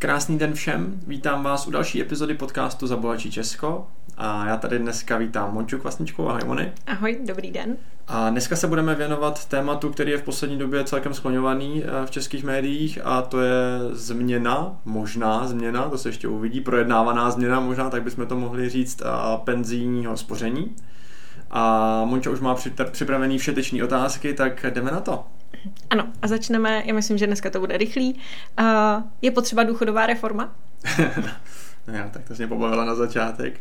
Krásný den všem, vítám vás u další epizody podcastu Zabohačí Česko a já tady dneska vítám Monču Kvasničkou, ahoj Moni. Ahoj, dobrý den. A dneska se budeme věnovat tématu, který je v poslední době celkem skloňovaný eh, v českých médiích a to je změna, možná změna, to se ještě uvidí, projednávaná změna možná, tak bychom to mohli říct, penzijního spoření. A Monča už má připravený všeteční otázky, tak jdeme na to. Ano, a začneme, já myslím, že dneska to bude rychlý. Uh, je potřeba důchodová reforma? Já, tak to mě pobavila na začátek.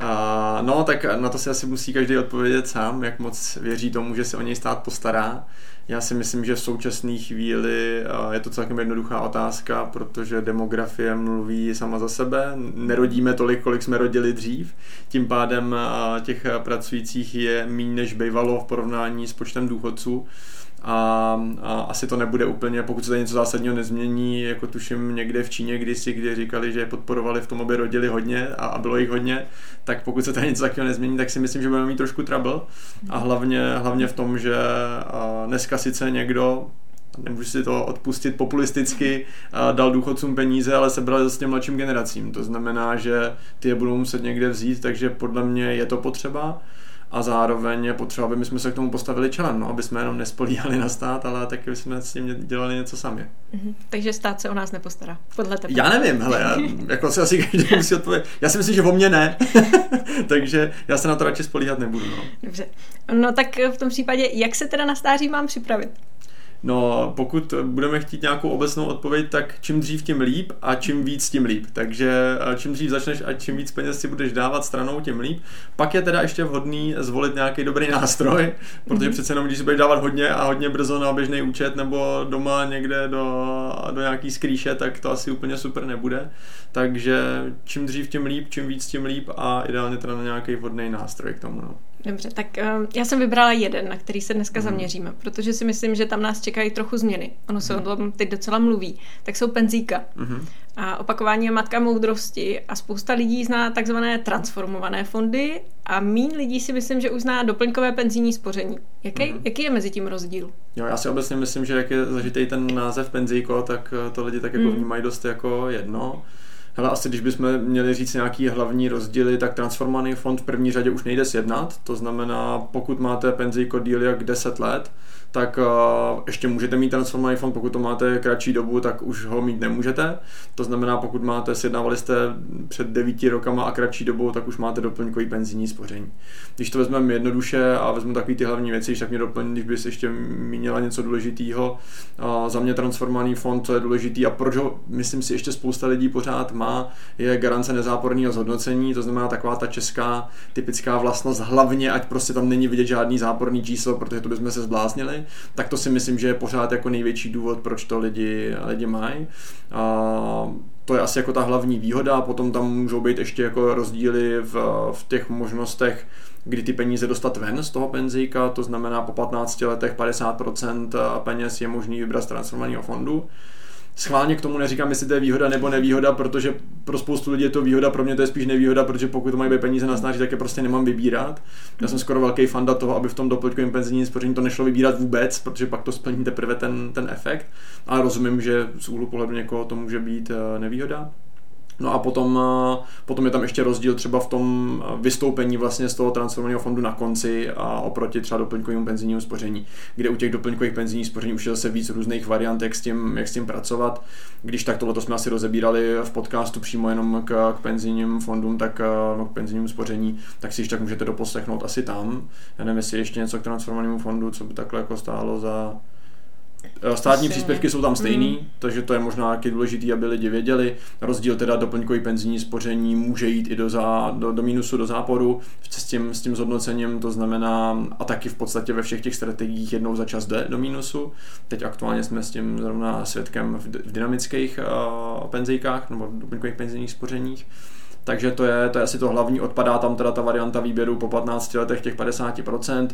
Uh, no, tak na to si asi musí každý odpovědět sám, jak moc věří tomu, že se o něj stát postará. Já si myslím, že v současné chvíli je to celkem jednoduchá otázka, protože demografie mluví sama za sebe. Nerodíme tolik, kolik jsme rodili dřív. Tím pádem těch pracujících je méně než bývalo v porovnání s počtem důchodců a, a asi to nebude úplně, pokud se tady něco zásadního nezmění, jako tuším někde v Číně kdysi, kdy říkali, že podporovali v tom, aby rodili hodně a, a bylo jich hodně, tak pokud se tady něco takového nezmění, tak si myslím, že budeme mít trošku trouble a hlavně, hlavně v tom, že dneska sice někdo nemůžu si to odpustit populisticky, dal důchodcům peníze, ale sebral zase těm mladším generacím. To znamená, že ty je budou muset někde vzít, takže podle mě je to potřeba a zároveň je potřeba, aby my jsme se k tomu postavili čelem, no, aby jsme jenom nespolíhali na stát, ale taky jsme s tím dělali něco sami. Mm-hmm. Takže stát se o nás nepostará, podle tebe. Já nevím, hele, já, jako si asi každý musí odpovědět. Já si myslím, že o mě ne, takže já se na to radši spolíhat nebudu. No. Dobře. No tak v tom případě, jak se teda na stáří mám připravit? No, pokud budeme chtít nějakou obecnou odpověď, tak čím dřív, tím líp a čím víc, tím líp. Takže eh, čím dřív začneš a čím víc peněz si budeš dávat stranou, tím líp. Pak je teda ještě vhodný zvolit nějaký dobrý nástroj, protože mm-hmm. přece jenom, když si budeš dávat hodně a hodně brzo na běžný účet nebo doma někde do, do nějaký skrýše, tak to asi úplně super nebude. Takže čím dřív, tím líp, čím víc, tím líp a ideálně teda na nějaký vhodný nástroj k tomu. No. Dobře, tak uh, já jsem vybrala jeden, na který se dneska mm. zaměříme, protože si myslím, že tam nás čekají trochu změny. Ono se o tom teď docela mluví. Tak jsou penzíka. Mm. A opakování je matka moudrosti a spousta lidí zná takzvané transformované fondy a mín lidí si myslím, že už zná doplňkové penzijní spoření. Jaký, mm. jaký je mezi tím rozdíl? Jo, já si obecně myslím, že jak je zažitý ten název penzíko, tak eh, to lidi tak jako mm. vnímají dost jako jedno. Hele, asi když bychom měli říct nějaký hlavní rozdíly, tak transformovaný fond v první řadě už nejde sjednat, to znamená, pokud máte penzijko díl jak 10 let, tak uh, ještě můžete mít transformovaný fond, pokud to máte kratší dobu, tak už ho mít nemůžete. To znamená, pokud máte, sjednávali jste před 9 rokama a kratší dobou, tak už máte doplňkový penzijní spoření. Když to vezmeme jednoduše a vezmu takové ty hlavní věci, tak mě doplň, když bys ještě měla něco důležitého. Uh, za mě transformovaný fond, co je důležitý a proč ho, myslím si, ještě spousta lidí pořád má, je garance nezáporného zhodnocení, to znamená taková ta česká typická vlastnost, hlavně ať prostě tam není vidět žádný záporný číslo, protože to bychom se zbláznili tak to si myslím, že je pořád jako největší důvod, proč to lidi, lidi mají. A to je asi jako ta hlavní výhoda, potom tam můžou být ještě jako rozdíly v, v těch možnostech, kdy ty peníze dostat ven z toho penzíka, to znamená po 15 letech 50% peněz je možný vybrat z transformovaného fondu schválně k tomu neříkám, jestli to je výhoda nebo nevýhoda, protože pro spoustu lidí je to výhoda, pro mě to je spíš nevýhoda, protože pokud to mají být peníze na stáří, tak je prostě nemám vybírat. Já jsem skoro velký fanda toho, aby v tom doplňkovém penzijním spoření to nešlo vybírat vůbec, protože pak to splní teprve ten, ten efekt. Ale rozumím, že z úhlu pohledu někoho to může být eh, nevýhoda. No a potom, eh, potom je tam ještě rozdíl třeba v tom eh, vystoupení vlastně z toho transformovaného fondu na konci a oproti třeba doplňkovému penzijnímu spoření, kde u těch doplňkových penzijních spoření už je zase víc různých variant, jak s tím, jak s tím pracovat. Když tak tohle jsme asi rozebírali v podcastu přímo jenom k, k penzijním fondům, tak eh, no, k penzijnímu spoření, tak si tak můžete doposlechnout asi tam. Já nevím, jestli ještě něco k transformovanému fondu, co by takhle jako stálo za, státní příspěvky jsou tam stejný, mm. takže to je možná taky důležité, aby lidi věděli. Rozdíl teda doplňkový penzijní spoření může jít i do, za, do, do mínusu, do záporu s tím, s tím zhodnocením, to znamená, a taky v podstatě ve všech těch strategiích jednou za čas jde do mínusu. Teď aktuálně jsme s tím zrovna svědkem v, v dynamických uh, penzijkách nebo doplňkových penzijních spořeních. Takže to je, to je asi to hlavní, odpadá tam teda ta varianta výběru po 15 letech těch 50%.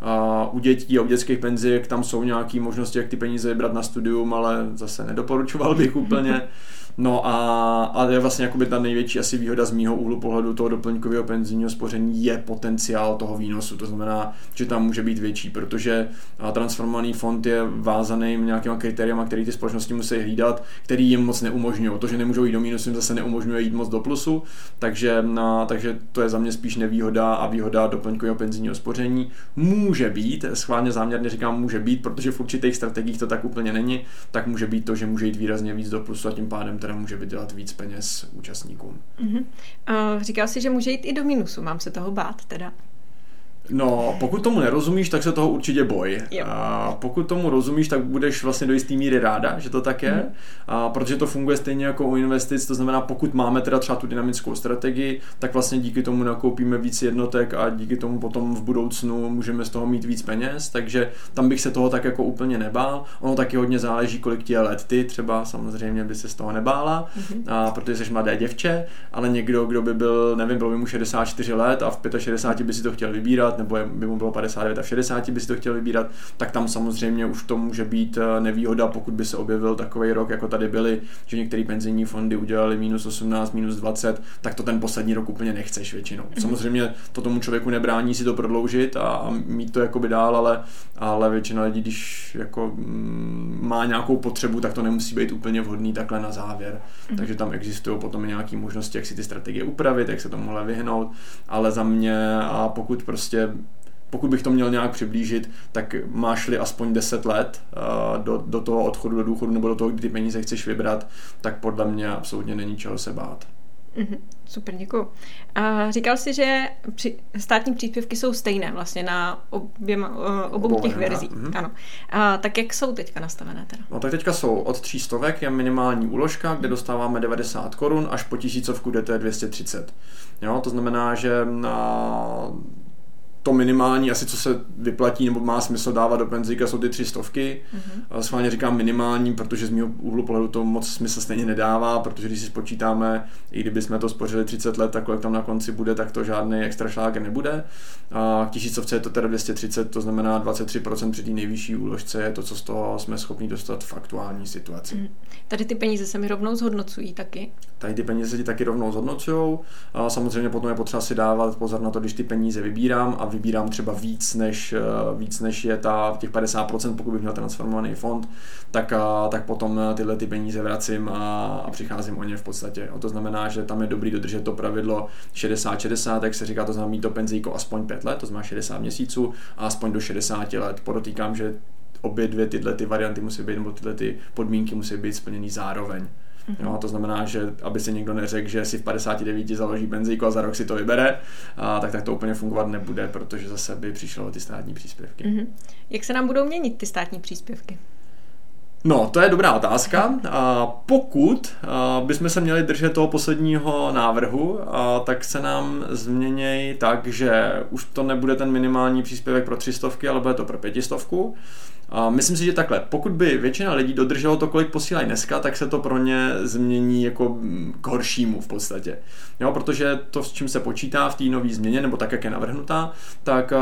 A u dětí a u dětských penzík tam jsou nějaké možnosti, jak ty peníze vybrat na studium, ale zase nedoporučoval bych úplně. No a, a je vlastně jakoby ta největší asi výhoda z mýho úhlu pohledu toho doplňkového penzijního spoření je potenciál toho výnosu. To znamená, že tam může být větší, protože transformovaný fond je vázaný nějakýma kritériama, které ty společnosti musí hlídat, který jim moc neumožňují. To, že nemůžou jít do mínusu, jim zase neumožňuje jít moc do plusu, takže, na, takže to je za mě spíš nevýhoda a výhoda doplňkového penzijního spoření. Může být, schválně záměrně říkám může být, protože v určitých strategiích to tak úplně není, tak může být to, že může jít výrazně víc do plusu a tím pádem teda může vydělat víc peněz účastníkům. Uh-huh. Uh, říkal si, že může jít i do minusu, mám se toho bát teda. No, pokud tomu nerozumíš, tak se toho určitě boj. Jo. A pokud tomu rozumíš, tak budeš vlastně do jisté míry ráda, že to tak je, mm. a protože to funguje stejně jako u investic, to znamená, pokud máme teda třeba tu dynamickou strategii, tak vlastně díky tomu nakoupíme víc jednotek a díky tomu potom v budoucnu můžeme z toho mít víc peněz, takže tam bych se toho tak jako úplně nebál. Ono taky hodně záleží, kolik ti je let. Ty třeba samozřejmě by se z toho nebála, mm-hmm. a protože jsi mladé děvče, ale někdo, kdo by byl, nevím, bylo by mu 64 let a v 65 by si to chtěl vybírat, nebo by mu bylo 59 a v 60 by si to chtěl vybírat, tak tam samozřejmě už to může být eh, nevýhoda, pokud by se objevil takový rok, jako tady byly, že některé penzijní fondy udělali minus 18, minus 20, tak to ten poslední rok úplně nechceš většinou. Mm-hmm. Samozřejmě to tomu člověku nebrání si to prodloužit a mít to jakoby dál, ale, ale většina lidí, když jako mm, má nějakou potřebu, tak to nemusí být úplně vhodný takhle na závěr. Mm-hmm. Takže tam existují potom nějaké možnosti, jak si ty strategie upravit, jak se tomu vyhnout, ale za mě a pokud prostě pokud bych to měl nějak přiblížit, tak máš-li aspoň 10 let uh, do, do toho odchodu do důchodu nebo do toho, kdy ty peníze chceš vybrat, tak podle mě absolutně není čeho se bát. Mm-hmm. Super, děkuji. A říkal jsi, že při, státní příspěvky jsou stejné vlastně na oběma, obou, obou těch verzích. Mm-hmm. Ano. A, tak jak jsou teďka nastavené teda? No tak teďka jsou od 300 stovek je minimální úložka, kde dostáváme 90 korun, až po tisícovku, je 230. Jo, to znamená, že na to minimální, asi co se vyplatí nebo má smysl dávat do penzíka, jsou ty tři stovky. Mm-hmm. Schválně říkám minimální, protože z mého úhlu pohledu to moc smysl stejně nedává, protože když si spočítáme, i kdyby jsme to spořili 30 let, tak kolik tam na konci bude, tak to žádný extra šláger nebude. A k tisícovce je to teda 230, to znamená 23% při té nejvyšší úložce je to, co z toho jsme schopni dostat v aktuální situaci. Mm. Tady ty peníze se mi rovnou zhodnocují taky. Tady ty peníze se ti taky rovnou zhodnocují. A samozřejmě potom je potřeba si dávat pozor na to, když ty peníze vybírám a vybírám třeba víc než, eh, víc než je ta, těch 50%, pokud bych měl transformovaný fond, tak, a, tak potom eh, tyhle ty peníze vracím a, a přicházím o ně v podstatě. O to znamená, že tam je dobrý dodržet to pravidlo 60-60, jak se říká, to znamená mít to penzíko aspoň 5 let, to znamená 60 měsíců a aspoň do 60 let. Podotýkám, že obě dvě tyhle ty varianty musí být, nebo tyhle ty podmínky musí být splněny zároveň. Mm-hmm. Jo, to znamená, že aby si někdo neřekl, že si v 59 založí benzíku a za rok si to vybere, a, tak, tak to úplně fungovat nebude, protože zase by přišlo ty státní příspěvky. Mm-hmm. Jak se nám budou měnit ty státní příspěvky? No, to je dobrá otázka. Pokud bychom se měli držet toho posledního návrhu, tak se nám změněj tak, že už to nebude ten minimální příspěvek pro třistovky, ale bude to pro pětistovku. Myslím si, že takhle, pokud by většina lidí dodrželo to, kolik posílají dneska, tak se to pro ně změní jako mm, k horšímu v podstatě. Jo, protože to, s čím se počítá v té nové změně, nebo tak, jak je navrhnutá, tak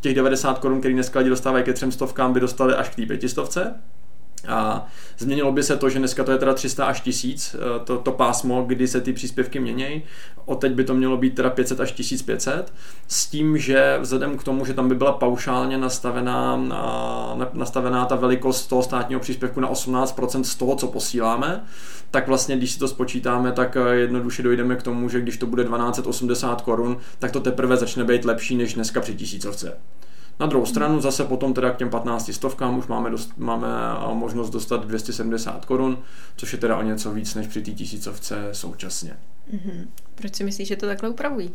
těch 90 korun, který dneska lidi dostávají ke třem stovkám, by dostali až k té pětistovce. A změnilo by se to, že dneska to je teda 300 až 1000, eh, to, to pásmo, kdy se ty příspěvky měnějí. Od teď by to mělo být teda 500 až 1500, s tím, že vzhledem k tomu, že tam by byla paušálně nastavená, nastavená ta velikost toho státního příspěvku na 18% z toho, co posíláme, tak vlastně, když si to spočítáme, tak eh, jednoduše dojdeme k tomu, že když to bude 1280 korun, tak to teprve začne být lepší než dneska při tisícovce. Na druhou stranu zase potom teda k těm 15 stovkám už máme, dost, máme možnost dostat 270 korun, což je teda o něco víc než při té tisícovce současně. Mm-hmm. Proč si myslíš, že to takhle upravují?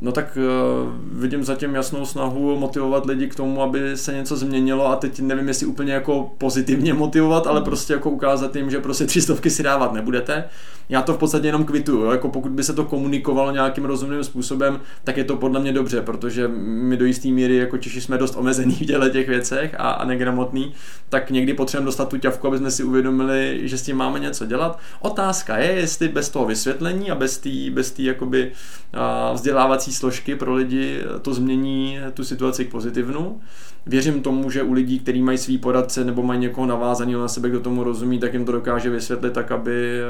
No tak uh, vidím zatím jasnou snahu motivovat lidi k tomu, aby se něco změnilo a teď nevím, jestli úplně jako pozitivně motivovat, ale prostě jako ukázat jim, že prostě tři stovky si dávat nebudete. Já to v podstatě jenom kvituju, jo? jako pokud by se to komunikovalo nějakým rozumným způsobem, tak je to podle mě dobře, protože my do jisté míry jako Češi jsme dost omezený v těle těch věcech a, a negramotný, tak někdy potřebujeme dostat tu ťavku, aby jsme si uvědomili, že s tím máme něco dělat. Otázka je, jestli bez toho vysvětlení a bez té bez jakoby uh, vzdělávací domácí složky pro lidi to změní tu situaci k pozitivnu. Věřím tomu, že u lidí, kteří mají svý poradce nebo mají někoho navázaného na sebe, kdo tomu rozumí, tak jim to dokáže vysvětlit tak, aby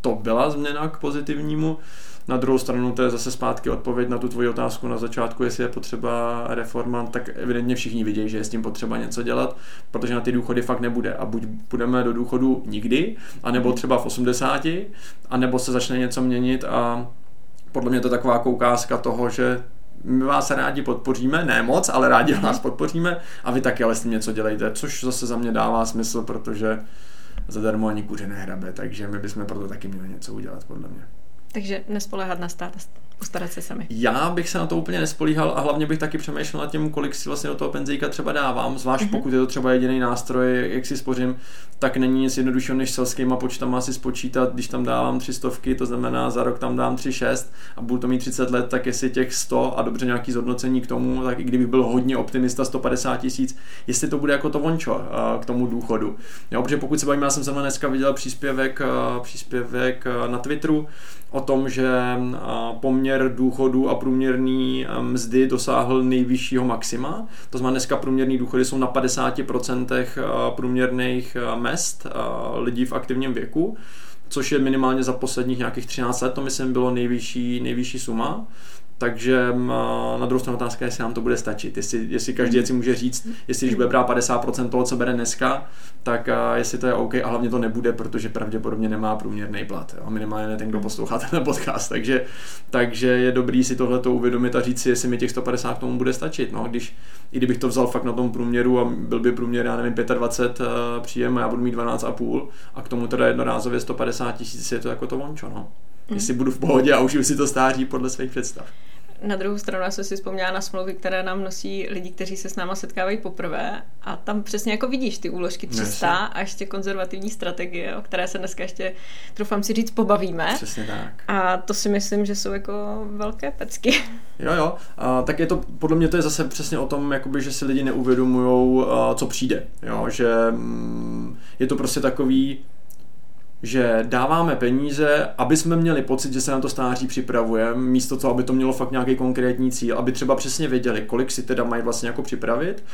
to byla změna k pozitivnímu. Na druhou stranu to je zase zpátky odpověď na tu tvoji otázku na začátku, jestli je potřeba reforma, tak evidentně všichni vidějí, že je s tím potřeba něco dělat, protože na ty důchody fakt nebude. A buď budeme do důchodu nikdy, anebo mhm. třeba v 80, anebo se začne něco měnit a podle mě to je taková koukázka toho, že my vás rádi podpoříme, ne moc, ale rádi mhm. vás podpoříme a vy taky ale s tím něco dělejte, což zase za mě dává smysl, protože zadarmo ani kuře nehrabe, takže my bychom proto taky měli něco udělat, podle mě. Takže nespolehat na stát postarat se sami. Já bych se na to úplně nespolíhal a hlavně bych taky přemýšlel nad tím, kolik si vlastně do toho penzíka třeba dávám, zvlášť mm-hmm. pokud je to třeba jediný nástroj, jak si spořím, tak není nic jednoduššího než selskýma počtama si spočítat, když tam dávám tři stovky, to znamená za rok tam dám tři šest a budu to mít 30 let, tak jestli těch 100 a dobře nějaký zhodnocení k tomu, tak i kdybych byl hodně optimista 150 tisíc, jestli to bude jako to vončo k tomu důchodu. Jo, protože pokud se bavíme, já jsem se dneska viděl příspěvek, příspěvek na Twitteru o tom, že poměr důchodu a průměrný mzdy dosáhl nejvyššího maxima. To znamená, dneska průměrný důchody jsou na 50% průměrných mest lidí v aktivním věku což je minimálně za posledních nějakých 13 let, to myslím bylo nejvyšší, nejvyšší suma. Takže na druhou stranu otázka je, jestli nám to bude stačit. Jestli, jestli každý si může říct, jestli když bude brát 50% toho, co bere dneska, tak jestli to je OK a hlavně to nebude, protože pravděpodobně nemá průměrný plat. Jo? Minimálně ne ten, kdo poslouchá ten podcast. Takže, takže je dobrý si tohle uvědomit a říct si, jestli mi těch 150 k tomu bude stačit. No, když, I kdybych to vzal fakt na tom průměru a byl by průměr, já nevím, 25 příjem a já budu mít 12,5 a k tomu teda jednorázově 150 tisíc, je to jako to vončo. No. Mm. Jestli budu v pohodě a užiju si to stáří podle svých představ. Na druhou stranu jsem si vzpomněla na smlouvy, které nám nosí lidi, kteří se s náma setkávají poprvé a tam přesně jako vidíš ty úložky 300 a ještě konzervativní strategie, o které se dneska ještě, troufám si říct, pobavíme. Přesně tak. A to si myslím, že jsou jako velké pecky. Jo, jo. A, tak je to, podle mě to je zase přesně o tom, jakoby, že si lidi neuvědomují, co přijde. Jo, že mm, je to prostě takový, že dáváme peníze, aby jsme měli pocit, že se na to stáří připravujeme, místo toho, aby to mělo fakt nějaký konkrétní cíl, aby třeba přesně věděli, kolik si teda mají vlastně jako připravit,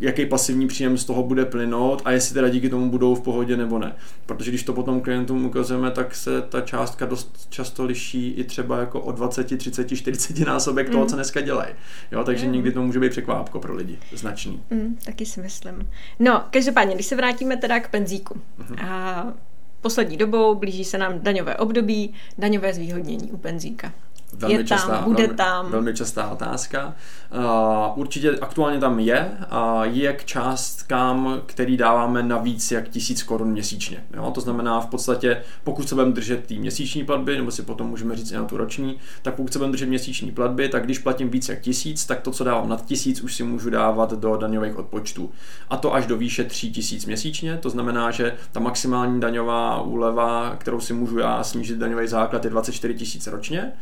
jaký pasivní příjem z toho bude plynout a jestli teda díky tomu budou v pohodě nebo ne. Protože když to potom klientům ukazujeme, tak se ta částka dost často liší i třeba jako o 20, 30, 40 násobek mm. toho, co dneska dělají. Jo, takže mm. někdy to může být překvápko pro lidi, značný. Mm, taky si myslím. No, každopádně, když se vrátíme teda k penzíku. Mm-hmm. A Poslední dobou blíží se nám daňové období, daňové zvýhodnění u penzíka. Velmi je častá, tam, bude velmi, tam. Velmi častá otázka. Uh, určitě aktuálně tam je, uh, je k částkám, který dáváme na víc jak tisíc korun měsíčně. Jo? To znamená v podstatě, pokud se budeme držet té měsíční platby, nebo si potom můžeme říct i na tu roční, tak pokud se budeme držet měsíční platby, tak když platím víc jak tisíc, tak to, co dávám nad tisíc, už si můžu dávat do daňových odpočtů. A to až do výše 3 tisíc měsíčně, to znamená, že ta maximální daňová úleva, kterou si můžu já snížit daňový základ, je 24 tisíc ročně.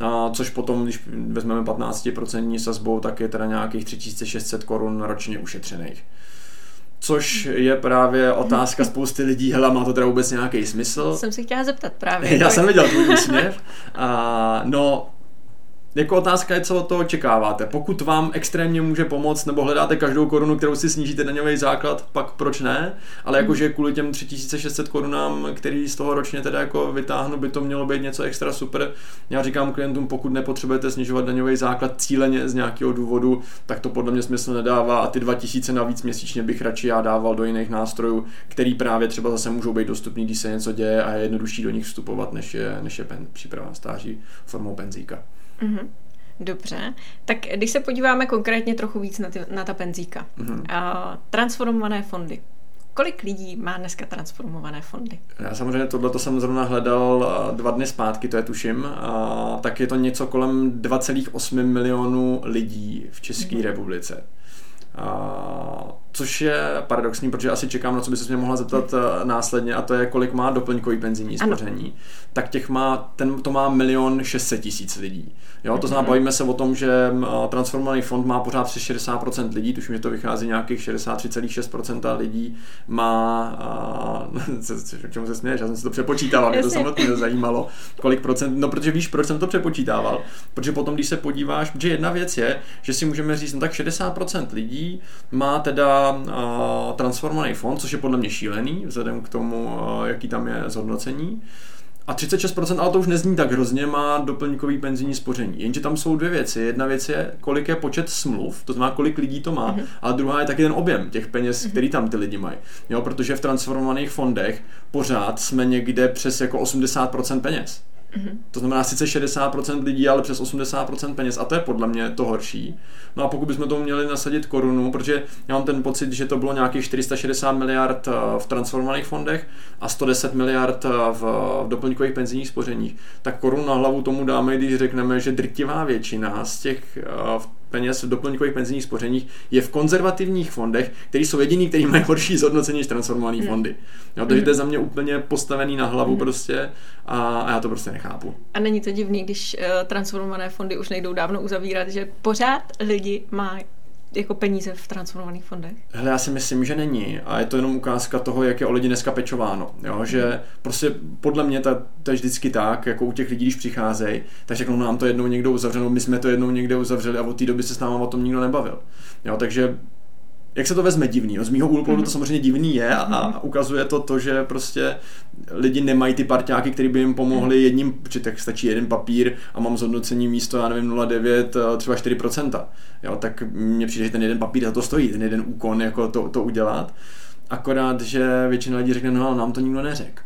A což potom, když vezmeme 15% sazbou, tak je teda nějakých 3600 korun ročně ušetřených. Což je právě otázka spousty lidí, hele, má to teda vůbec nějaký smysl? Jsem si chtěla zeptat právě. Já jsem viděl tvůj úsměv. A, no, jako otázka je, co od toho očekáváte. Pokud vám extrémně může pomoct, nebo hledáte každou korunu, kterou si snížíte daňový základ, pak proč ne? Ale jakože kvůli těm 3600 korunám, který z toho ročně teda jako vytáhnu, by to mělo být něco extra super. Já říkám klientům, pokud nepotřebujete snižovat daňový základ cíleně z nějakého důvodu, tak to podle mě smysl nedává a ty 2000 navíc měsíčně bych radši já dával do jiných nástrojů, který právě třeba zase můžou být dostupný, když se něco děje a je jednodušší do nich vstupovat, než je, než je pen, příprava stáží formou penzíka. Mm-hmm. Dobře, tak když se podíváme konkrétně trochu víc na, ty, na ta penzíka. Mm-hmm. Uh, transformované fondy. Kolik lidí má dneska transformované fondy? Já samozřejmě tohle jsem zrovna hledal dva dny zpátky, to je tuším, a tak je to něco kolem 2,8 milionů lidí v České mm-hmm. republice. A což je paradoxní, protože asi čekám, na co by se mě mohla zeptat hmm. následně, a to je, kolik má doplňkový penzijní spoření. Tak těch má, ten, to má milion šestset tisíc lidí. Jo, to znamená, hmm. bavíme se o tom, že transformovaný fond má pořád přes 60% lidí, tuším, že to vychází nějakých 63,6% lidí má, a, čemu se směješ, já jsem si to přepočítával, mě to samotně zajímalo, kolik procent, no protože víš, proč jsem to přepočítával, protože potom, když se podíváš, protože jedna věc je, že si můžeme říct, no tak 60% lidí má teda transformovaný fond, což je podle mě šílený, vzhledem k tomu, jaký tam je zhodnocení. A 36%, ale to už nezní tak hrozně, má doplňkový penzijní spoření. Jenže tam jsou dvě věci. Jedna věc je, kolik je počet smluv, to znamená, kolik lidí to má, mm-hmm. a druhá je taky ten objem těch peněz, mm-hmm. který tam ty lidi mají. Jo, protože v transformovaných fondech pořád jsme někde přes jako 80% peněz. Mm-hmm. To znamená sice 60% lidí, ale přes 80% peněz. A to je podle mě to horší. No a pokud bychom to měli nasadit korunu, protože já mám ten pocit, že to bylo nějakých 460 miliard eh, v transformovaných fondech a 110 miliard eh, v doplňkových penzijních spořeních, tak korunu na hlavu tomu dáme, když řekneme, že drtivá většina z těch eh, peněz v doplňkových penzijních spořeních je v konzervativních fondech, které jsou jediný, který mají horší zhodnocení než transformované hmm. fondy. Jo, takže to je za mě úplně postavený na hlavu hmm. prostě a, a já to prostě nechápu. A není to divný, když uh, transformované fondy už nejdou dávno uzavírat, že pořád lidi mají jako peníze v transformovaných fondech? Hele, já si myslím, že není. A je to jenom ukázka toho, jak je o lidi dneska pečováno. Jo? Že prostě podle mě ta, to je vždycky tak, jako u těch lidí, když přicházejí, tak řeknou, nám to jednou někdo uzavřel, my jsme to jednou někde uzavřeli a od té doby se s námi o tom nikdo nebavil. Jo? Takže jak se to vezme divný. No, z mýho úhlu pohledu to mhm. samozřejmě divný je a, a mhm. ukazuje to to, že prostě lidi nemají ty parťáky, které by jim pomohli jedním, protože tak stačí jeden papír a mám zhodnocení místo, já nevím, 0,9, eh, třeba 4%. Jo, tak mně přijde, že ten jeden papír za to stojí, ten jeden úkon jako to, to udělat. Akorát, že většina lidí řekne, no ale nám to nikdo neřekl.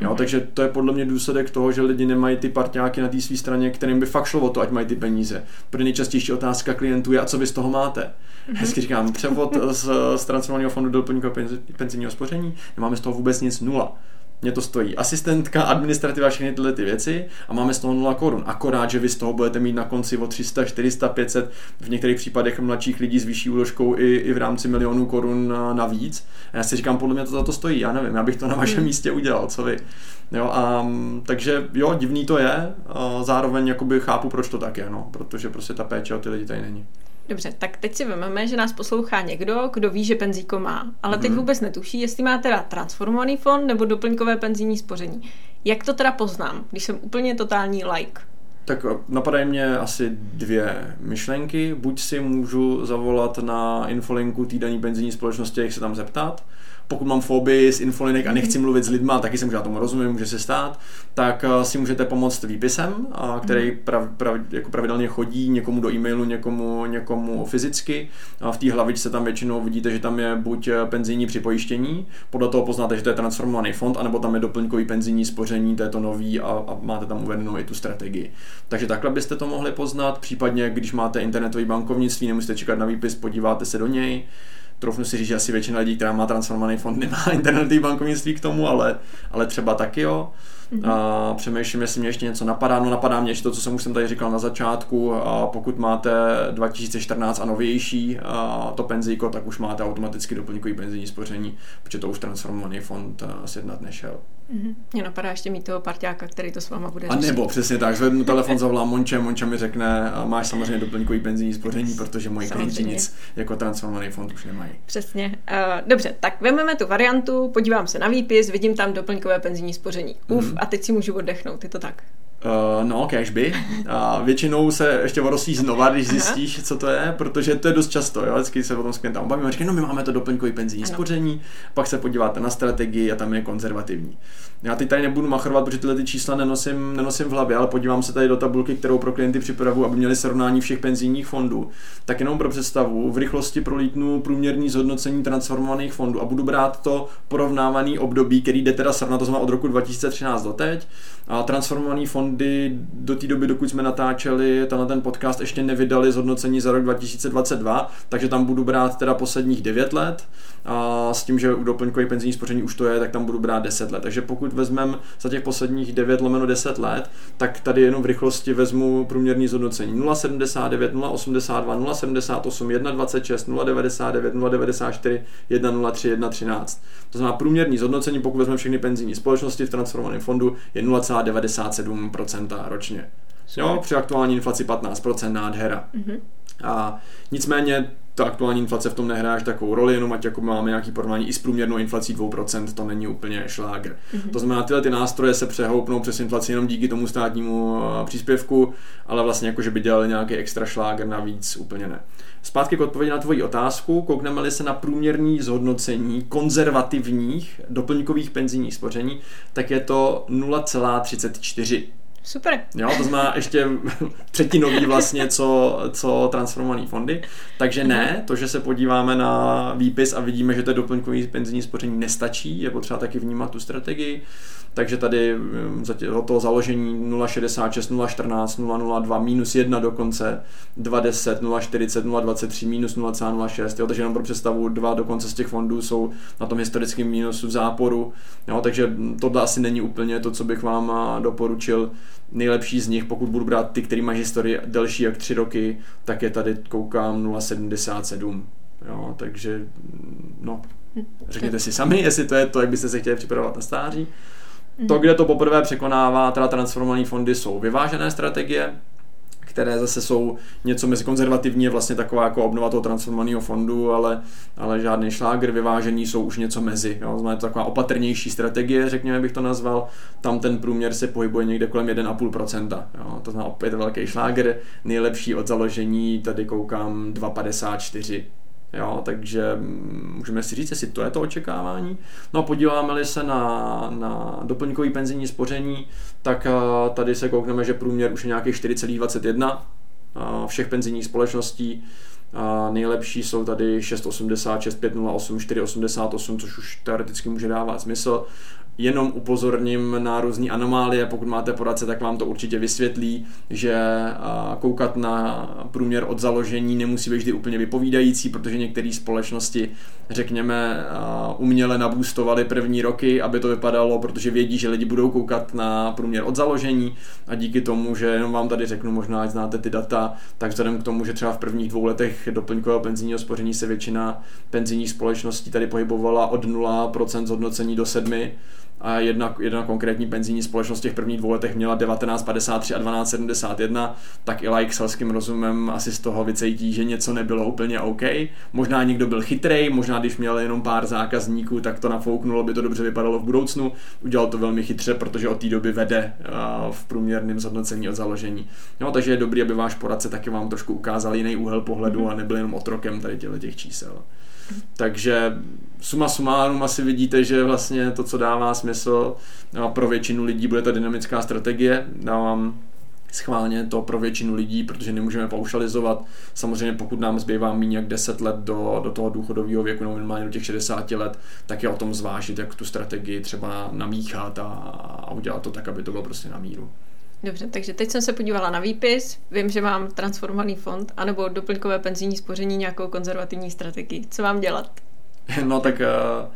Jo, mm-hmm. takže to je podle mě důsledek toho, že lidi nemají ty parťáky na té své straně, kterým by fakt šlo o to, ať mají ty peníze. Protože nejčastější otázka klientů je, a co vy z toho máte? Mm-hmm. Hezky říkám, převod z, z transformovaného fondu do doplňkového penzijního spoření, nemáme z toho vůbec nic nula mě to stojí asistentka, administrativa, všechny tyhle ty věci a máme z toho 0 korun. Akorát, že vy z toho budete mít na konci o 300, 400, 500, v některých případech mladších lidí s vyšší úložkou i, i v rámci milionů korun navíc. A já si říkám, podle mě to za to stojí, já nevím, já bych to na vašem hmm. místě udělal, co vy. Jo, a, takže jo, divný to je, a zároveň jakoby chápu, proč to tak je, no, protože prostě ta péče o ty lidi tady není. Dobře, tak teď si vezmeme, že nás poslouchá někdo, kdo ví, že penzíko má, ale mm-hmm. teď mhm. vůbec netuší, jestli má teda transformovaný fond nebo doplňkové penzijní spoření. Jak to teda poznám, když jsem úplně totální like? Tak napadají mě asi dvě myšlenky. Buď si můžu zavolat na infolinku týdenní penzijní společnosti, jak se tam zeptat, pokud mám fobii z infolinek a nechci mluvit s lidma, taky jsem já tomu rozumím, může se stát, tak eh, si můžete pomoct výpisem, který mhm. prav, prav, jako pravidelně chodí někomu do e-mailu, někomu, někomu fyzicky. A v té hlavičce tam většinou vidíte, že tam je buď eh, penzijní připojištění, podle toho poznáte, že to je transformovaný fond, anebo tam je doplňkový penzijní spoření, to je to nový a, a máte tam uvedenou i tu strategii. Takže takhle byste to mohli poznat, případně když máte internetový bankovnictví, nemusíte čekat na výpis, podíváte se do něj troufnu si říct, že asi většina lidí, která má transformovaný fond, nemá internetový bankovnictví k tomu, ale, ale třeba taky jo. Mm-hmm. A přemýšlím, jestli mě ještě něco napadá. No napadá mě ještě to, co jsem už jsem tady říkal na začátku. A pokud máte 2014 a novější a to penzíko, tak už máte automaticky doplňkový penzijní spoření, protože to už transformovaný fond sjednat nešel. Mm-hmm. Mě napadá ještě mít toho parťáka, který to s váma bude řešit. A nebo přesně tak, zvednu telefon, zavolám Monče, Monča mi řekne, máš samozřejmě doplňkový penzijní spoření, protože moji klienti nic jako transformovaný fond už nemají. Přesně. Uh, dobře, tak vezmeme tu variantu, podívám se na výpis, vidím tam doplňkové penzijní spoření. Uf, mm-hmm. a teď si můžu oddechnout, je to tak? Uh, no, by. A většinou se ještě vorosí znova, když zjistíš, co to je, protože to je dost často. Jo? Vždycky se o tom s klientem bavíme, říkají, no my máme to doplňkový penzijní ano. spoření, pak se podíváte na strategii a tam je konzervativní. Já teď tady nebudu machrovat, protože tyhle ty čísla nenosím, nenosím v hlavě, ale podívám se tady do tabulky, kterou pro klienty připravu, aby měli srovnání všech penzijních fondů. Tak jenom pro představu, v rychlosti prolítnu průměrný zhodnocení transformovaných fondů a budu brát to porovnávaný období, který jde teda srovnat, to znamená od roku 2013 do teď. A transformovaný fond fondy do té doby, dokud jsme natáčeli tenhle ten podcast, ještě nevydali zhodnocení za rok 2022, takže tam budu brát teda posledních 9 let a s tím, že u doplňkových penzijní spoření už to je, tak tam budu brát 10 let. Takže pokud vezmeme za těch posledních 9 lomeno 10 let, tak tady jenom v rychlosti vezmu průměrný zhodnocení 0,79, 0,82, 0,78, 1,26, 0,99, 0,94, 1,03, 1,13. To znamená průměrný zhodnocení, pokud vezmeme všechny penzijní společnosti v transformovaném fondu, je 0,97% ročně. Jo, při aktuální inflaci 15% nádhera. Mm-hmm. A nicméně ta aktuální inflace v tom nehraje až takovou roli, jenom ať jako máme nějaký porovnání i s průměrnou inflací 2%, to není úplně šláger. Mm-hmm. To znamená, tyhle ty nástroje se přehoupnou přes inflaci jenom díky tomu státnímu eh, příspěvku, ale vlastně jako, že by dělali nějaký extra šláger navíc, úplně ne. Zpátky k odpovědi na tvoji otázku, koukneme-li se na průměrný zhodnocení konzervativních doplňkových penzijních spoření, tak je to 0,34. Super. Jo, to znamená ještě třetinový vlastně, co, co transformované fondy. Takže ne, to, že se podíváme na výpis a vidíme, že to doplňkový penzijní spoření nestačí, je potřeba taky vnímat tu strategii. Takže tady um, za toho založení 0,66, 0,14, 0,02, minus 1 dokonce, 2,10, 0,40, 0,23, minus 0,06. Jo, takže jenom pro představu, dva dokonce z těch fondů jsou na tom historickém mínusu v záporu. Jo, takže tohle asi není úplně to, co bych vám doporučil nejlepší z nich, pokud budu brát ty, který mají historii delší jak 3 roky, tak je tady, koukám, 0,77. Jo, takže, no, řekněte si sami, jestli to je to, jak byste se chtěli připravovat na stáří. To, kde to poprvé překonává teda transformované fondy, jsou vyvážené strategie, které zase jsou něco mezi konzervativní, je vlastně taková jako obnova toho transformovaného fondu, ale, ale žádný šláger vyvážený jsou už něco mezi. Jo? Znamená to taková opatrnější strategie, řekněme bych to nazval. Tam ten průměr se pohybuje někde kolem 1,5%. Jo? To znamená opět velký šláger, nejlepší od založení, tady koukám 2,54 Jo, takže mm, můžeme si říct, jestli to je to očekávání. No a podíváme-li se na, na doplňkový penzijní spoření, tak tady se koukneme, že průměr už je nějakých 4,21 všech penzijních společností. A nejlepší jsou tady 6,80, 6,508, 4,88, což už teoreticky může dávat smysl jenom upozorním na různé anomálie, pokud máte poradce, tak vám to určitě vysvětlí, že koukat na průměr od založení nemusí být vždy úplně vypovídající, protože některé společnosti, řekněme, uměle nabůstovaly první roky, aby to vypadalo, protože vědí, že lidi budou koukat na průměr od založení. A díky tomu, že jenom vám tady řeknu, možná ať znáte ty data, tak vzhledem k tomu, že třeba v prvních dvou letech doplňkového penzijního spoření se většina penzijních společností tady pohybovala od 0% zhodnocení do 7, a jedna, jedna konkrétní penzijní společnost v těch prvních dvou letech měla 1953 a 1271, tak i like selským rozumem asi z toho vycejtí, že něco nebylo úplně OK. Možná někdo byl chytrej, možná když měl jenom pár zákazníků, tak to nafouknulo, by to dobře vypadalo v budoucnu. Udělal to velmi chytře, protože od té doby vede v průměrném zhodnocení od založení. No, takže je dobrý, aby váš poradce taky vám trošku ukázal jiný úhel pohledu a nebyl jenom otrokem tady těch čísel. Takže suma sumárum asi vidíte, že vlastně to, co dává smysl no pro většinu lidí, bude ta dynamická strategie. Dávám schválně to pro většinu lidí, protože nemůžeme paušalizovat. Samozřejmě pokud nám zbývá méně jak 10 let do, do toho důchodového věku, nebo minimálně do těch 60 let, tak je o tom zvážit, jak tu strategii třeba namíchat a, a udělat to tak, aby to bylo prostě na míru. Dobře, takže teď jsem se podívala na výpis, vím, že mám transformovaný fond, anebo doplňkové penzijní spoření, nějakou konzervativní strategii. Co mám dělat? No tak uh,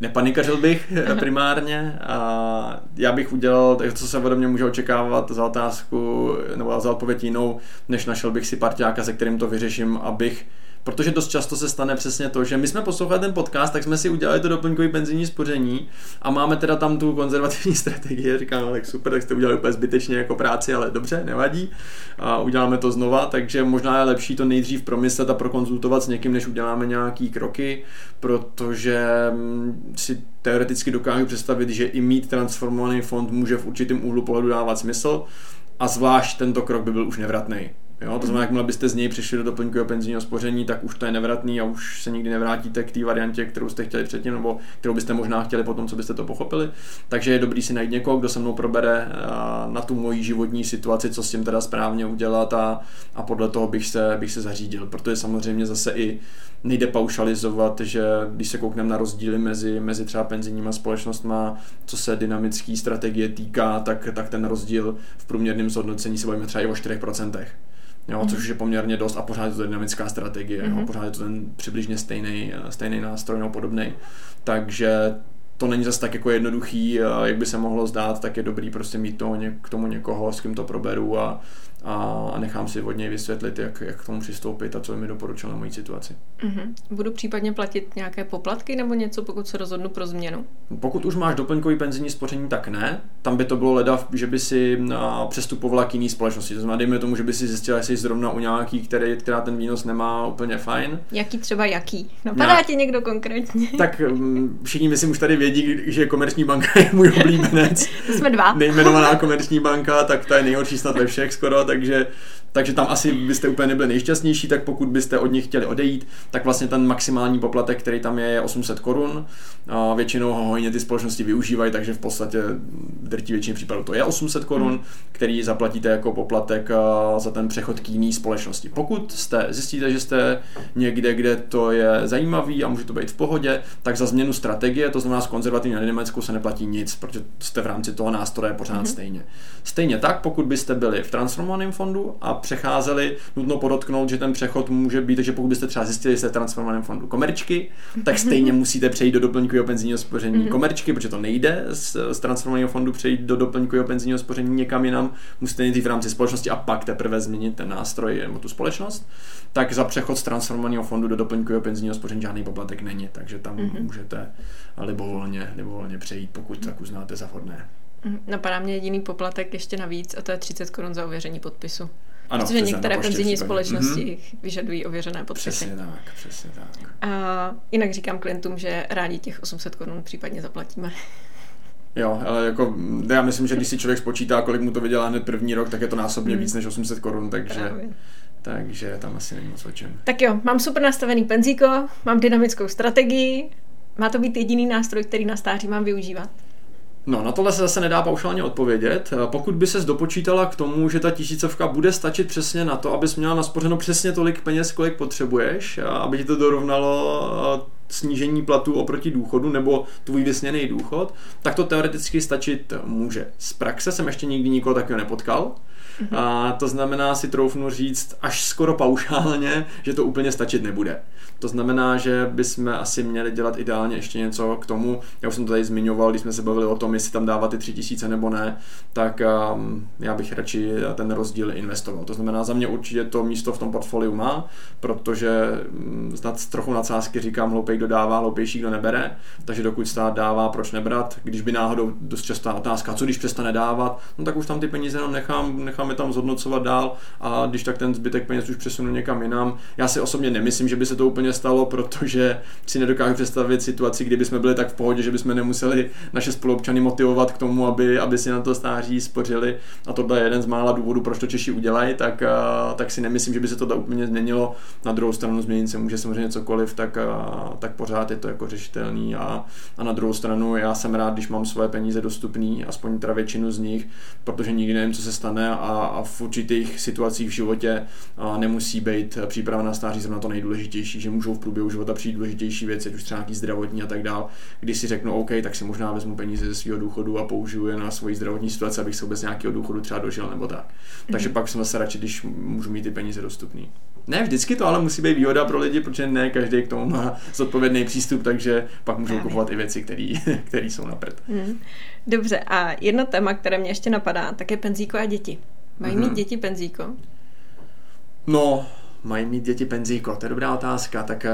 nepanikařil bych Aha. primárně a já bych udělal, tak co se ode mě může očekávat za otázku nebo za odpověď jinou, než našel bych si parťáka, se kterým to vyřeším, abych protože dost často se stane přesně to, že my jsme poslouchali ten podcast, tak jsme si udělali to doplňkový penzijní spoření a máme teda tam tu konzervativní strategii. Říkám, tak super, tak jste udělali úplně zbytečně jako práci, ale dobře, nevadí. A uděláme to znova, takže možná je lepší to nejdřív promyslet a prokonzultovat s někým, než uděláme nějaký kroky, protože mm, si teoreticky dokážu představit, že i mít transformovaný fond může v určitém úhlu pohledu dávat smysl a zvlášť tento krok by byl už nevratný Jo? To znamená, jakmile byste z něj přišli do doplňkového penzijního spoření, tak už to je nevratný a už se nikdy nevrátíte k té variantě, kterou jste chtěli předtím, nebo kterou byste možná chtěli potom, co byste to pochopili. Takže je dobrý si najít někoho, kdo se mnou probere na tu moji životní situaci, co s tím teda správně udělat a, a podle toho bych se, bych se zařídil. Protože samozřejmě zase i nejde paušalizovat, že když se koukneme na rozdíly mezi, mezi třeba penzijníma společnostma, co se dynamické strategie týká, tak, tak ten rozdíl v průměrném zhodnocení se bavíme třeba i o 4%. Jo, mm-hmm. což je poměrně dost a pořád je to dynamická strategie, mm-hmm. jo, pořád je to ten přibližně stejný, stejný nástroj nebo podobný. Takže to není zase tak jako jednoduchý, jak by se mohlo zdát, tak je dobrý prostě mít toho, k tomu někoho, s kým to proberu a, a nechám si od něj vysvětlit, jak, jak k tomu přistoupit a co mi doporučil na moji situaci. Mm-hmm. Budu případně platit nějaké poplatky nebo něco, pokud se rozhodnu pro změnu? Pokud už máš doplňkový penzijní spoření, tak ne. Tam by to bylo leda, že by si přestupovala k jiný společnosti. To znamená, dejme tomu, že by si zjistila, jestli zrovna u nějaký, který, která ten výnos nemá úplně fajn. Jaký třeba jaký? Napadá Nějak... tě někdo konkrétně? Tak mm, všichni myslím už tady vědí, že komerční banka je můj oblíbenec. jsme dva. Nejmenovaná komerční banka, tak ta je nejhorší snad ve všech skoro, takže, takže tam asi byste úplně nebyli nejšťastnější, tak pokud byste od nich chtěli odejít, tak vlastně ten maximální poplatek, který tam je, je 800 korun. Většinou ho hojně ty společnosti využívají, takže v podstatě drtí většině případů to je 800 korun, hmm. který zaplatíte jako poplatek za ten přechod k jiný společnosti. Pokud jste zjistíte, že jste někde, kde to je zajímavý a může to být v pohodě, tak za změnu strategie, to znamená z konzervativní na Německu se neplatí nic, protože jste v rámci toho nástroje pořád hmm. stejně. Stejně tak, pokud byste byli v transformovaném fondu a přecházeli, nutno podotknout, že ten přechod může být, že pokud byste třeba zjistili, že jste v transformovaném fondu komerčky, tak stejně musíte přejít do doplňkového penzijního spoření mm-hmm. komerčky, protože to nejde z, z transformovaného fondu přejít do doplňkového penzijního spoření někam jinam, musíte jít v rámci společnosti a pak teprve změnit ten nástroj nebo tu společnost. Tak za přechod z transformovaného fondu do doplňkového penzijního spoření žádný poplatek není, takže tam mm-hmm. můžete libovolně, libovolně přejít, pokud tak uznáte za vhodné. Mhm. Napadá mě jediný poplatek ještě navíc a to je 30 korun za ověření podpisu. Ano, Protože některé penzijní společnosti mm-hmm. vyžadují ověřené podpisy. Přesně tak, přesně tak. A jinak říkám klientům, že rádi těch 800 korun případně zaplatíme. Jo, ale jako já myslím, že když si člověk spočítá, kolik mu to vydělá hned první rok, tak je to násobně hmm. víc než 800 korun, takže, Právě. takže tam asi není moc o čem. Tak jo, mám super nastavený penzíko, mám dynamickou strategii, má to být jediný nástroj, který na stáří mám využívat. No, na tohle se zase nedá paušálně odpovědět. Pokud by se dopočítala k tomu, že ta tisícovka bude stačit přesně na to, abys měla naspořeno přesně tolik peněz, kolik potřebuješ, aby ti to dorovnalo snížení platu oproti důchodu nebo tvůj vysněný důchod, tak to teoreticky stačit může. Z praxe jsem ještě nikdy nikoho takového nepotkal. A to znamená si troufnu říct až skoro paušálně, že to úplně stačit nebude. To znamená, že bychom asi měli dělat ideálně ještě něco k tomu, já už jsem to tady zmiňoval, když jsme se bavili o tom, jestli tam dávat ty tři tisíce nebo ne, tak um, já bych radši ten rozdíl investoval. To znamená, za mě určitě to místo v tom portfoliu má, protože um, snad trochu nadsázky říkám, hloupej kdo dává, hloupější kdo nebere, takže dokud stát dává, proč nebrat, když by náhodou dost častá otázka, co když přestane dávat, no tak už tam ty peníze jenom nechám, nechám je tam zhodnocovat dál a když tak ten zbytek peněz už přesunu někam jinam. Já si osobně nemyslím, že by se to úplně stalo, protože si nedokážu představit situaci, kdyby jsme byli tak v pohodě, že bychom nemuseli naše spoluobčany motivovat k tomu, aby, aby si na to stáří spořili. A tohle je jeden z mála důvodů, proč to Češi udělají, tak, tak si nemyslím, že by se to úplně změnilo. Na druhou stranu změnit se může samozřejmě cokoliv, tak, tak pořád je to jako řešitelný. A, a na druhou stranu já jsem rád, když mám svoje peníze dostupné, aspoň teda většinu z nich, protože nikdy nevím, co se stane a, a v určitých situacích v životě nemusí být příprava na stáří zrovna to nejdůležitější, že můžou v průběhu života přijít důležitější věci, ať už třeba nějaký zdravotní a tak dál. Když si řeknu, OK, tak si možná vezmu peníze ze svého důchodu a použiju je na svoji zdravotní situaci, abych se vůbec nějakého důchodu třeba dožil nebo tak. Takže mm-hmm. pak jsem zase radši, když můžu mít ty peníze dostupné. Ne vždycky to ale musí být výhoda pro lidi, protože ne každý k tomu má zodpovědný přístup, takže pak můžou kupovat i věci, které jsou na prd. Mm. Dobře, a jedno téma, které mě ještě napadá, tak je penzíko a děti. Mají mít mhm. děti penzíko? No, mají mít děti penzíko? To je dobrá otázka. Tak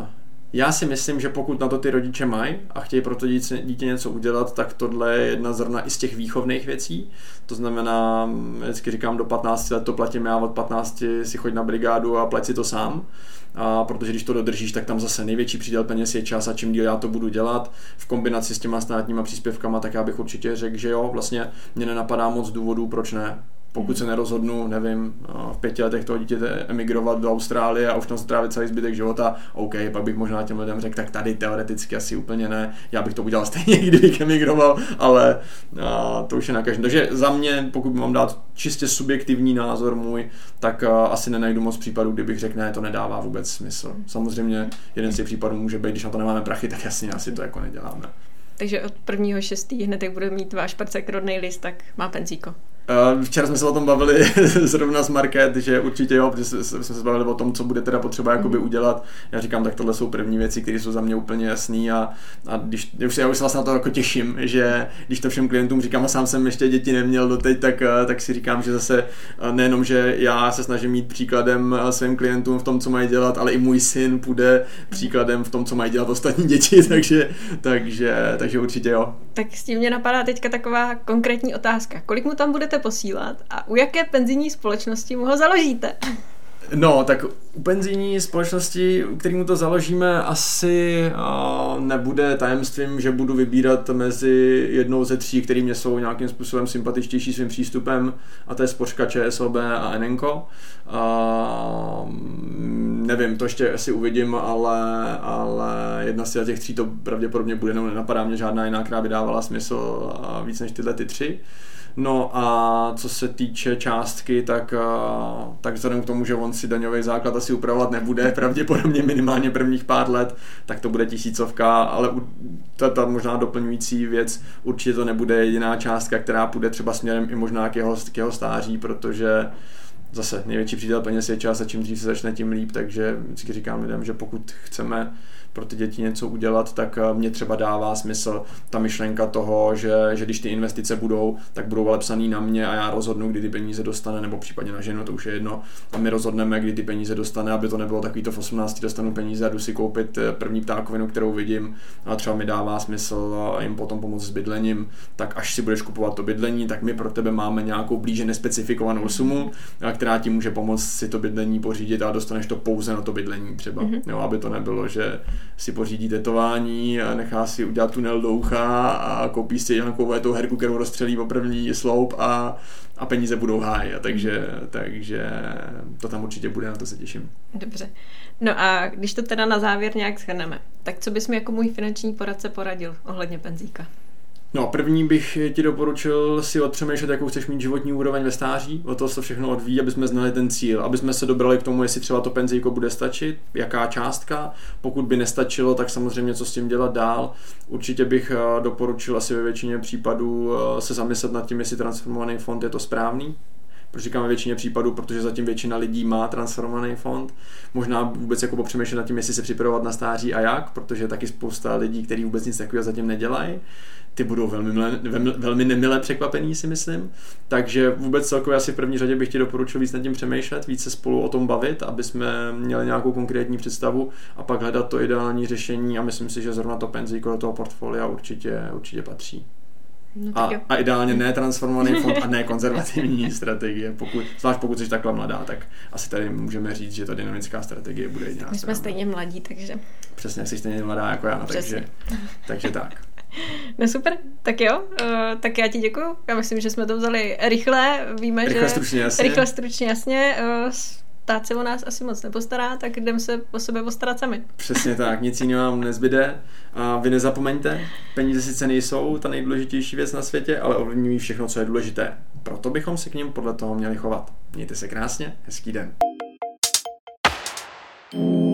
uh, já si myslím, že pokud na to ty rodiče mají a chtějí pro to dítě, dítě něco udělat, tak tohle je jedna zrna i z těch výchovných věcí. To znamená, vždycky říkám, do 15 let to platím já, od 15 si choď na brigádu a plať si to sám. A protože když to dodržíš, tak tam zase největší příděl peněz je čas a čím díl já to budu dělat v kombinaci s těma státníma příspěvkama, tak já bych určitě řekl, že jo, vlastně mě nenapadá moc důvodů, proč ne. Pokud se nerozhodnu, nevím, v pěti letech toho dítěte emigrovat do Austrálie a už tam strávit celý zbytek života, OK, pak bych možná těm lidem řekl, tak tady teoreticky asi úplně ne, já bych to udělal stejně, kdybych emigroval, ale a, to už je na každém. Takže za mě, pokud mám dát čistě subjektivní názor můj, tak a, asi nenajdu moc případů, kdybych řekl, ne, to nedává vůbec smysl. Samozřejmě jeden z těch případů může být, když na to nemáme prachy, tak jasně asi to jako neděláme. Takže od prvního šestý hned, jak bude mít váš parcek rodný list, tak má penzíko. Eh, včera jsme se o tom bavili zrovna s Market, že určitě jo, protože jsme se bavili o tom, co bude teda potřeba jakoby mhm. udělat. Já říkám, tak tohle jsou první věci, které jsou za mě úplně jasné a, a když, já už, já už se vlastně na to jako těším, že když to všem klientům říkám a sám jsem ještě děti neměl doteď, tak, eh, tak si říkám, že zase eh, nejenom, že já se snažím mít příkladem svým klientům v tom, co mají dělat, ale i můj syn půjde příkladem v tom, co mají dělat ostatní děti, takže, takže, takže určitě jo. Tak s tím mě napadá teďka taková konkrétní otázka. Kolik mu tam budete posílat a u jaké penzijní společnosti mu ho založíte? No, tak u penzijní společnosti, kterýmu to založíme, asi uh, nebude tajemstvím, že budu vybírat mezi jednou ze tří, který mě jsou nějakým způsobem sympatičtější svým přístupem, a to je Spořka, ČSOB a Enenko. Uh, nevím, to ještě asi uvidím, ale, ale jedna z těch tří to pravděpodobně bude, no nenapadá mě žádná jiná, která by dávala smysl víc než tyhle ty tři. No a co se týče částky, tak, tak vzhledem k tomu, že on si daňový základ asi upravovat nebude, pravděpodobně minimálně prvních pár let, tak to bude tisícovka, ale ta, ta možná doplňující věc, určitě to nebude jediná částka, která půjde třeba směrem i možná k jeho, k jeho stáří, protože zase největší přítel peněz je čas a čím dřív se začne, tím líp, takže vždycky říkám lidem, že pokud chceme pro ty děti něco udělat, tak eh, mě třeba dává smysl ta myšlenka toho, že, že když ty investice budou, tak budou ale psaný na mě a já rozhodnu, kdy ty peníze dostane, nebo případně na ženu, to už je jedno. A my rozhodneme, kdy ty peníze dostane, aby to nebylo takový to v 18 dostanu peníze a jdu si koupit eh, první ptákovinu, kterou vidím a třeba mi dává smysl jim potom pomoct s bydlením, tak až si budeš kupovat to bydlení, tak my pro tebe máme nějakou blíže nespecifikovanou sumu, která ti může pomoct si to bydlení pořídit a dostaneš to pouze na to bydlení třeba, mm-hmm. jo, aby to nebylo, že si pořídí tetování a nechá si udělat tunel do ucha a koupí si nějakou tu herku, kterou rozstřelí po první sloup a, a peníze budou háj. A takže, takže to tam určitě bude, na to se těším. Dobře. No a když to teda na závěr nějak shrneme, tak co bys mi jako můj finanční poradce poradil ohledně penzíka? No, první bych ti doporučil si odpřemýšlet, jakou chceš mít životní úroveň ve stáří. O to se všechno odvíjí, aby jsme znali ten cíl, aby jsme se dobrali k tomu, jestli třeba to penzijko bude stačit, jaká částka. Pokud by nestačilo, tak samozřejmě co s tím dělat dál. Určitě bych eh, doporučil asi ve většině případů eh, se zamyslet nad tím, jestli transformovaný fond je to správný, proč říkáme většině případů, protože zatím většina lidí má transformovaný fond. Možná vůbec jako popřemýšlet nad tím, jestli se připravovat na stáří a jak, protože taky spousta lidí, kteří vůbec nic takového zatím nedělají ty budou velmi, mile, velmi nemilé překvapení, si myslím. Takže vůbec celkově asi v první řadě bych ti doporučil víc nad tím přemýšlet, víc se spolu o tom bavit, aby jsme měli nějakou konkrétní představu a pak hledat to ideální řešení a myslím si, že zrovna to penzíko do toho portfolia určitě, určitě patří. No, a, a ideálně ne transformovaný fond a ne konzervativní strategie. Pokud, zvlášť pokud jsi takhle mladá, tak asi tady můžeme říct, že ta dynamická strategie bude jediná. My jsme stejně mladí, takže... Přesně, jsi stejně mladá jako já, takže, takže tak. No super, tak jo, uh, tak já ti děkuju. Já myslím, že jsme to vzali rychle, víme, rychle, že... Stručně, jasně. Rychle, stručně, jasně. Uh, stát se o nás asi moc nepostará, tak jdem se o sebe postarat sami. Přesně tak, nic jiného vám nezbyde. A vy nezapomeňte, peníze sice nejsou ta nejdůležitější věc na světě, ale ovlivňují všechno, co je důležité. Proto bychom se k ním podle toho měli chovat. Mějte se krásně, hezký den. thank you